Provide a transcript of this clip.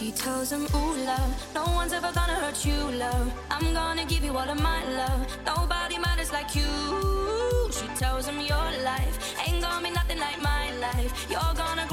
She tells him, ooh, love, no one's ever gonna hurt you, love. I'm gonna give you all of my love. Nobody matters like you. She tells him, your life ain't gonna be nothing like my life. You're gonna